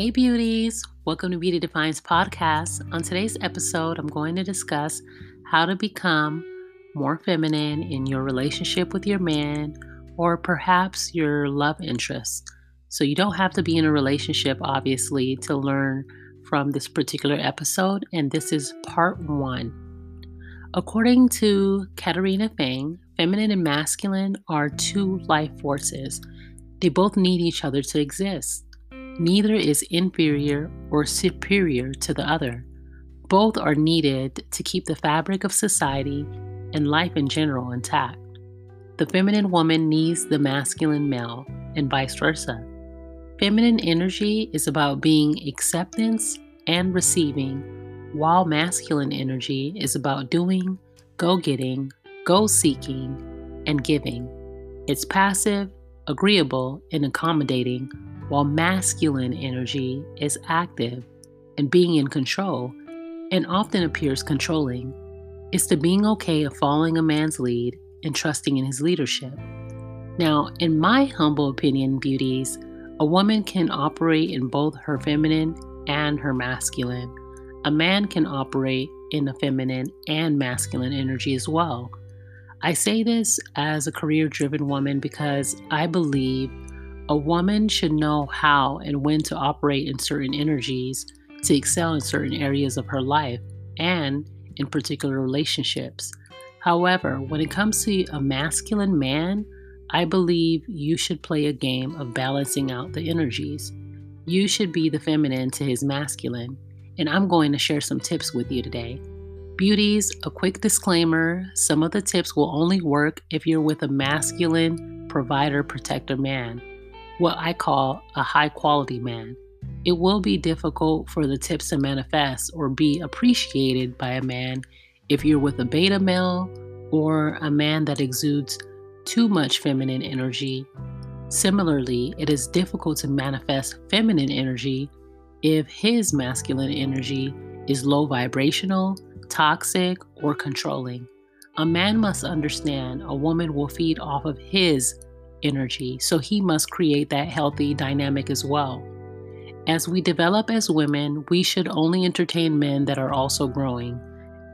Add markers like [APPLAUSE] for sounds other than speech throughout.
Hey, beauties! Welcome to Beauty Defined Podcast. On today's episode, I'm going to discuss how to become more feminine in your relationship with your man or perhaps your love interest. So, you don't have to be in a relationship, obviously, to learn from this particular episode, and this is part one. According to Katarina Phang, feminine and masculine are two life forces. They both need each other to exist. Neither is inferior or superior to the other. Both are needed to keep the fabric of society and life in general intact. The feminine woman needs the masculine male, and vice versa. Feminine energy is about being acceptance and receiving, while masculine energy is about doing, go getting, go seeking, and giving. It's passive, agreeable, and accommodating while masculine energy is active and being in control and often appears controlling. It's the being okay of following a man's lead and trusting in his leadership. Now, in my humble opinion, beauties, a woman can operate in both her feminine and her masculine. A man can operate in a feminine and masculine energy as well. I say this as a career driven woman because I believe a woman should know how and when to operate in certain energies to excel in certain areas of her life and in particular relationships. However, when it comes to a masculine man, I believe you should play a game of balancing out the energies. You should be the feminine to his masculine, and I'm going to share some tips with you today. Beauties, a quick disclaimer some of the tips will only work if you're with a masculine provider protector man what I call a high quality man. It will be difficult for the tips to manifest or be appreciated by a man if you're with a beta male or a man that exudes too much feminine energy. Similarly, it is difficult to manifest feminine energy if his masculine energy is low vibrational, toxic, or controlling. A man must understand a woman will feed off of his energy, so he must create that healthy dynamic as well. As we develop as women, we should only entertain men that are also growing.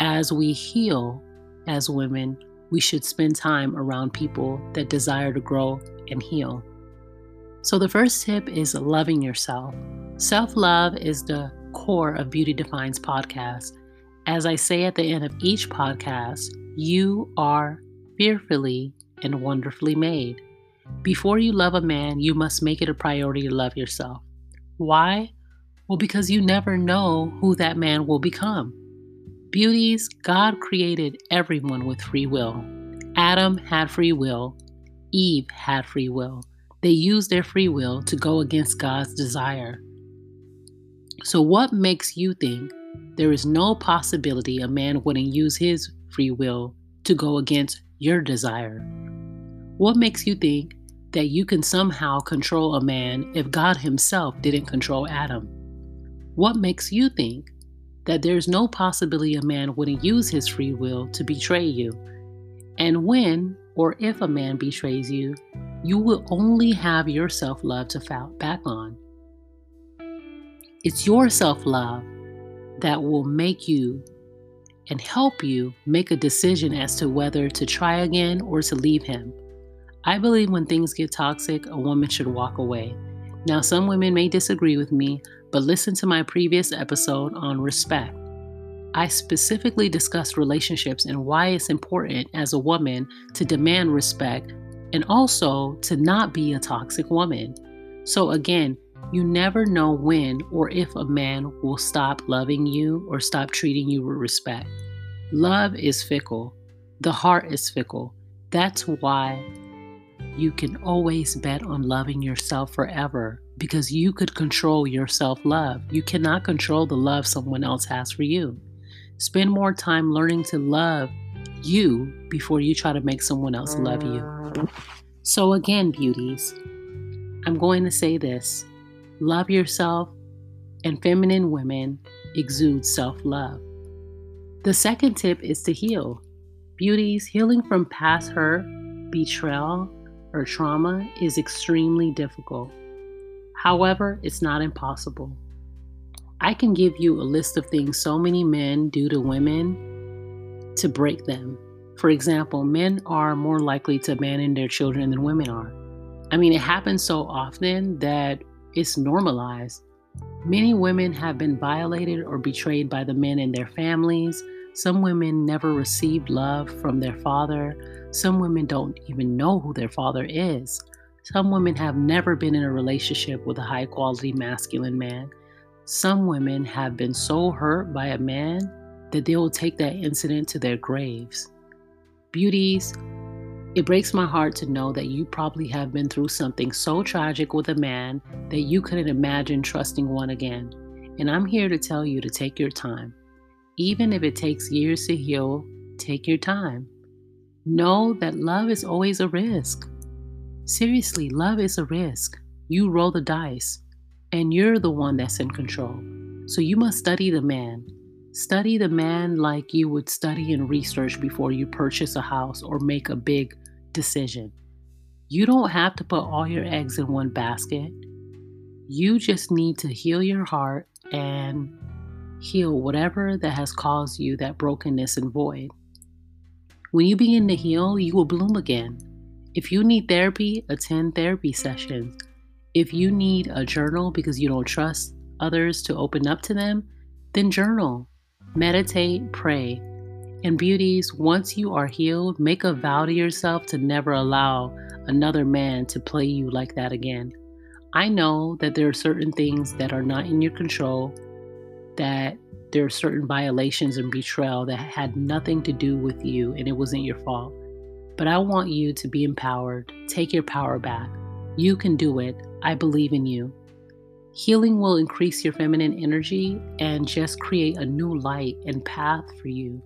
As we heal as women, we should spend time around people that desire to grow and heal. So, the first tip is loving yourself. Self love is the core of Beauty Defined podcast. As I say at the end of each podcast, you are fearfully and wonderfully made. Before you love a man, you must make it a priority to love yourself. Why? Well, because you never know who that man will become. Beauties, God created everyone with free will. Adam had free will, Eve had free will. They used their free will to go against God's desire. So, what makes you think there is no possibility a man wouldn't use his free will to go against your desire? What makes you think that you can somehow control a man if God Himself didn't control Adam? What makes you think that there's no possibility a man wouldn't use his free will to betray you? And when or if a man betrays you, you will only have your self love to fall back on. It's your self love that will make you and help you make a decision as to whether to try again or to leave him. I believe when things get toxic, a woman should walk away. Now, some women may disagree with me, but listen to my previous episode on respect. I specifically discussed relationships and why it's important as a woman to demand respect and also to not be a toxic woman. So, again, you never know when or if a man will stop loving you or stop treating you with respect. Love is fickle, the heart is fickle. That's why you can always bet on loving yourself forever because you could control your self love. You cannot control the love someone else has for you. Spend more time learning to love you before you try to make someone else love you. So, again, beauties, I'm going to say this love yourself, and feminine women exude self love. The second tip is to heal. Beauties, healing from past hurt, betrayal, or trauma is extremely difficult. However, it's not impossible. I can give you a list of things so many men do to women to break them. For example, men are more likely to abandon their children than women are. I mean, it happens so often that it's normalized. Many women have been violated or betrayed by the men in their families. Some women never received love from their father. Some women don't even know who their father is. Some women have never been in a relationship with a high quality masculine man. Some women have been so hurt by a man that they will take that incident to their graves. Beauties, it breaks my heart to know that you probably have been through something so tragic with a man that you couldn't imagine trusting one again. And I'm here to tell you to take your time. Even if it takes years to heal, take your time. Know that love is always a risk. Seriously, love is a risk. You roll the dice, and you're the one that's in control. So you must study the man. Study the man like you would study and research before you purchase a house or make a big decision. You don't have to put all your eggs in one basket. You just need to heal your heart and heal whatever that has caused you that brokenness and void. When you begin to heal, you will bloom again. If you need therapy, attend therapy sessions. If you need a journal because you don't trust others to open up to them, then journal, meditate, pray. And beauties, once you are healed, make a vow to yourself to never allow another man to play you like that again. I know that there are certain things that are not in your control, that there are certain violations and betrayal that had nothing to do with you and it wasn't your fault. But I want you to be empowered. Take your power back. You can do it. I believe in you. Healing will increase your feminine energy and just create a new light and path for you.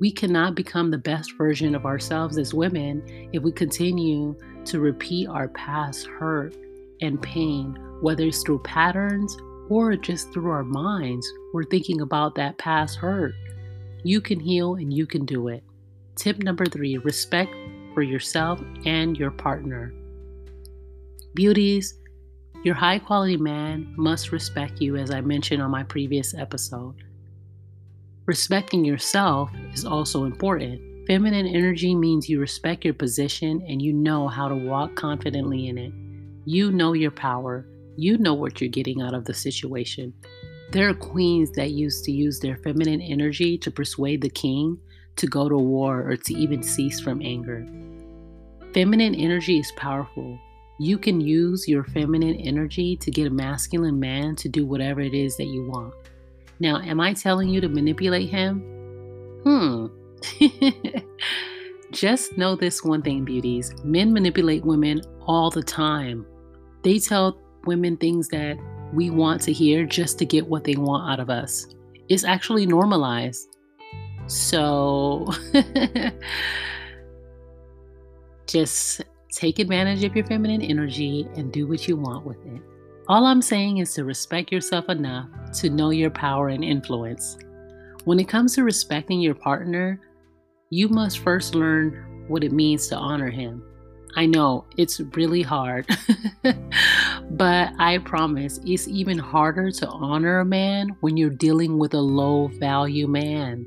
We cannot become the best version of ourselves as women if we continue to repeat our past hurt and pain, whether it's through patterns or just through our minds. We're thinking about that past hurt. You can heal and you can do it. Tip number three respect for yourself and your partner. Beauties, your high quality man must respect you, as I mentioned on my previous episode. Respecting yourself is also important. Feminine energy means you respect your position and you know how to walk confidently in it. You know your power. You know what you're getting out of the situation. There are queens that used to use their feminine energy to persuade the king to go to war or to even cease from anger. Feminine energy is powerful. You can use your feminine energy to get a masculine man to do whatever it is that you want. Now, am I telling you to manipulate him? Hmm. [LAUGHS] Just know this one thing, beauties men manipulate women all the time. They tell women things that we want to hear just to get what they want out of us. It's actually normalized. So [LAUGHS] just take advantage of your feminine energy and do what you want with it. All I'm saying is to respect yourself enough to know your power and influence. When it comes to respecting your partner, you must first learn what it means to honor him. I know it's really hard, [LAUGHS] but I promise it's even harder to honor a man when you're dealing with a low value man.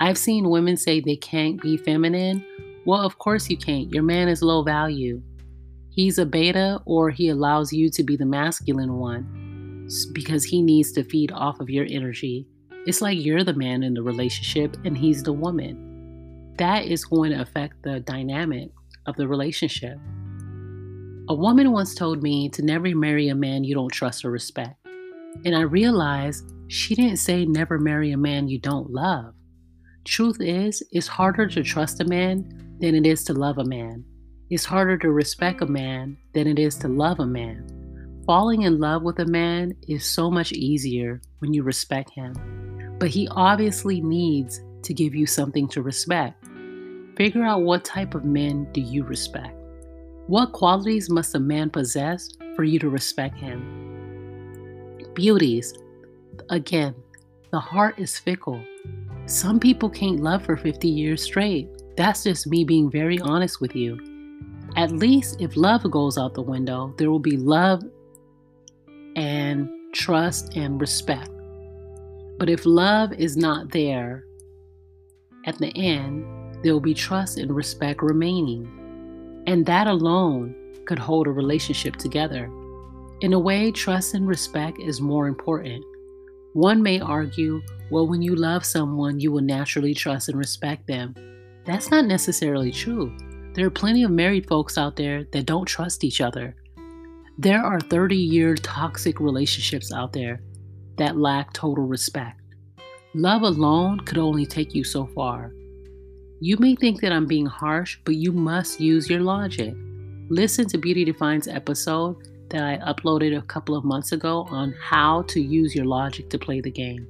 I've seen women say they can't be feminine. Well, of course you can't. Your man is low value. He's a beta, or he allows you to be the masculine one because he needs to feed off of your energy. It's like you're the man in the relationship and he's the woman. That is going to affect the dynamic of the relationship. A woman once told me to never marry a man you don't trust or respect. And I realized she didn't say never marry a man you don't love. Truth is, it's harder to trust a man than it is to love a man. It's harder to respect a man than it is to love a man. Falling in love with a man is so much easier when you respect him, but he obviously needs to give you something to respect. Figure out what type of men do you respect? What qualities must a man possess for you to respect him? Beauties. Again, the heart is fickle. Some people can't love for 50 years straight. That's just me being very honest with you. At least if love goes out the window, there will be love and trust and respect. But if love is not there, at the end, there will be trust and respect remaining. And that alone could hold a relationship together. In a way, trust and respect is more important. One may argue, well, when you love someone, you will naturally trust and respect them. That's not necessarily true. There are plenty of married folks out there that don't trust each other. There are 30 year toxic relationships out there that lack total respect. Love alone could only take you so far. You may think that I'm being harsh, but you must use your logic. Listen to Beauty Defined episode that I uploaded a couple of months ago on how to use your logic to play the game.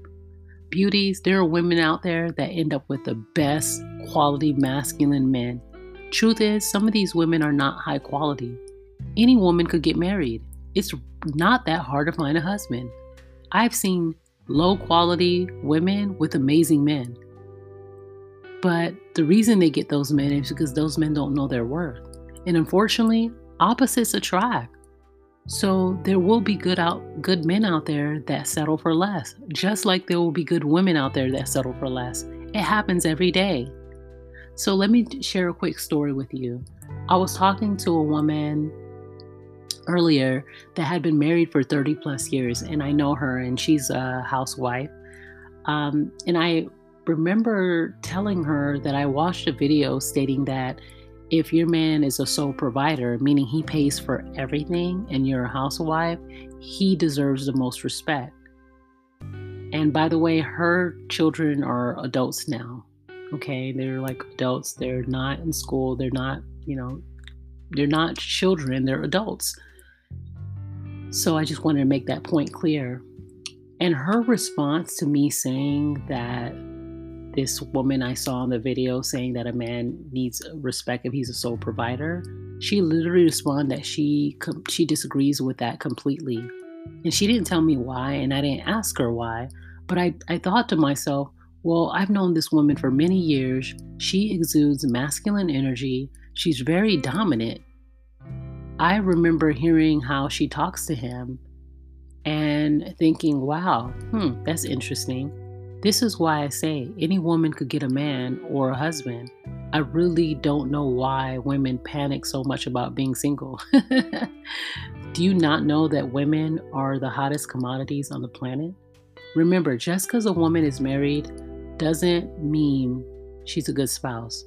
Beauties, there are women out there that end up with the best quality masculine men. Truth is, some of these women are not high quality any woman could get married. It's not that hard to find a husband. I've seen low quality women with amazing men. But the reason they get those men is because those men don't know their worth. And unfortunately, opposites attract. So there will be good out good men out there that settle for less, just like there will be good women out there that settle for less. It happens every day. So let me share a quick story with you. I was talking to a woman earlier that had been married for 30 plus years, and I know her, and she's a housewife. Um, and I remember telling her that I watched a video stating that if your man is a sole provider, meaning he pays for everything, and you're a housewife, he deserves the most respect. And by the way, her children are adults now. Okay, they're like adults. They're not in school. They're not, you know, they're not children. They're adults. So I just wanted to make that point clear. And her response to me saying that this woman I saw in the video saying that a man needs respect if he's a sole provider, she literally responded that she she disagrees with that completely. And she didn't tell me why, and I didn't ask her why. But I, I thought to myself, well, I've known this woman for many years. She exudes masculine energy. She's very dominant. I remember hearing how she talks to him and thinking, wow, hmm, that's interesting. This is why I say any woman could get a man or a husband. I really don't know why women panic so much about being single. [LAUGHS] Do you not know that women are the hottest commodities on the planet? Remember, just because a woman is married doesn't mean she's a good spouse.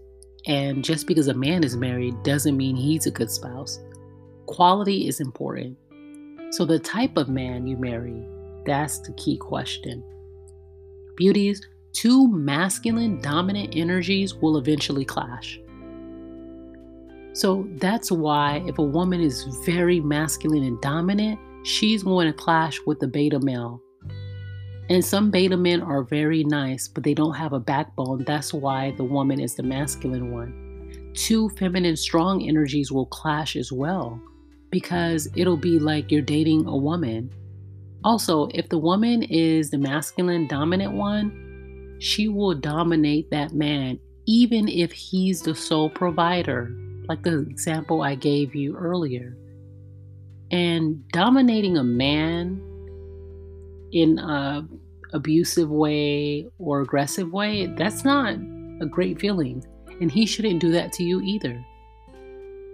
And just because a man is married doesn't mean he's a good spouse. Quality is important. So, the type of man you marry, that's the key question. Beauties, two masculine dominant energies will eventually clash. So, that's why if a woman is very masculine and dominant, she's going to clash with the beta male. And some beta men are very nice, but they don't have a backbone. That's why the woman is the masculine one. Two feminine strong energies will clash as well because it'll be like you're dating a woman. Also, if the woman is the masculine dominant one, she will dominate that man even if he's the sole provider, like the example I gave you earlier. And dominating a man in a abusive way or aggressive way, that's not a great feeling. And he shouldn't do that to you either.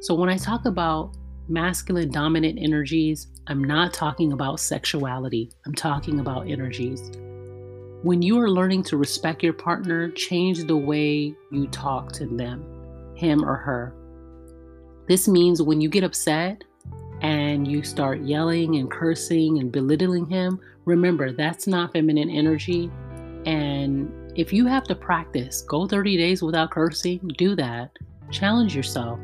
So when I talk about masculine dominant energies, I'm not talking about sexuality, I'm talking about energies. When you are learning to respect your partner, change the way you talk to them, him or her. This means when you get upset and you start yelling and cursing and belittling him, remember that's not feminine energy. And if you have to practice, go 30 days without cursing, do that. Challenge yourself.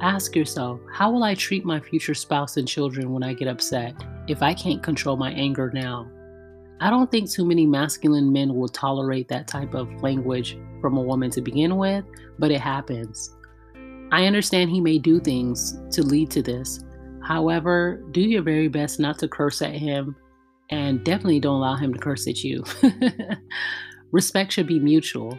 Ask yourself, how will I treat my future spouse and children when I get upset if I can't control my anger now? I don't think too many masculine men will tolerate that type of language from a woman to begin with, but it happens. I understand he may do things to lead to this. However, do your very best not to curse at him and definitely don't allow him to curse at you. [LAUGHS] Respect should be mutual.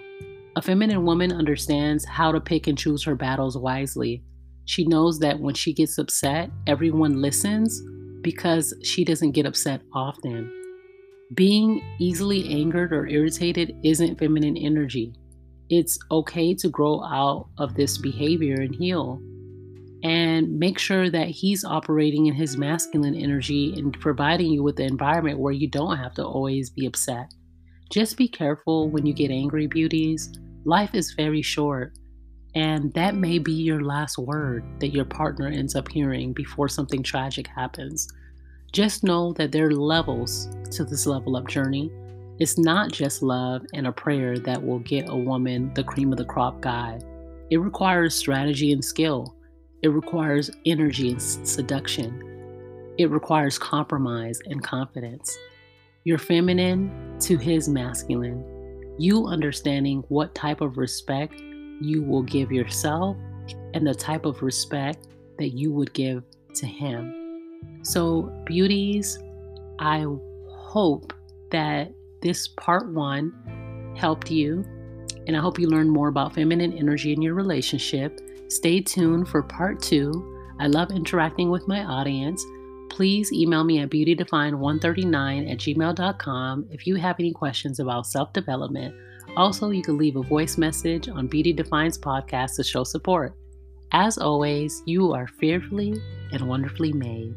A feminine woman understands how to pick and choose her battles wisely. She knows that when she gets upset, everyone listens because she doesn't get upset often. Being easily angered or irritated isn't feminine energy. It's okay to grow out of this behavior and heal. And make sure that he's operating in his masculine energy and providing you with the environment where you don't have to always be upset. Just be careful when you get angry, beauties. Life is very short. And that may be your last word that your partner ends up hearing before something tragic happens. Just know that there are levels to this level up journey. It's not just love and a prayer that will get a woman the cream of the crop guy. It requires strategy and skill. It requires energy and seduction. It requires compromise and confidence. Your feminine to his masculine. You understanding what type of respect you will give yourself and the type of respect that you would give to him. So, beauties, I hope that this part one helped you, and I hope you learned more about feminine energy in your relationship. Stay tuned for part two. I love interacting with my audience. Please email me at beautydefined139 at gmail.com if you have any questions about self development also, you can leave a voice message on Beauty Defined podcast to show support. As always, you are fearfully and wonderfully made.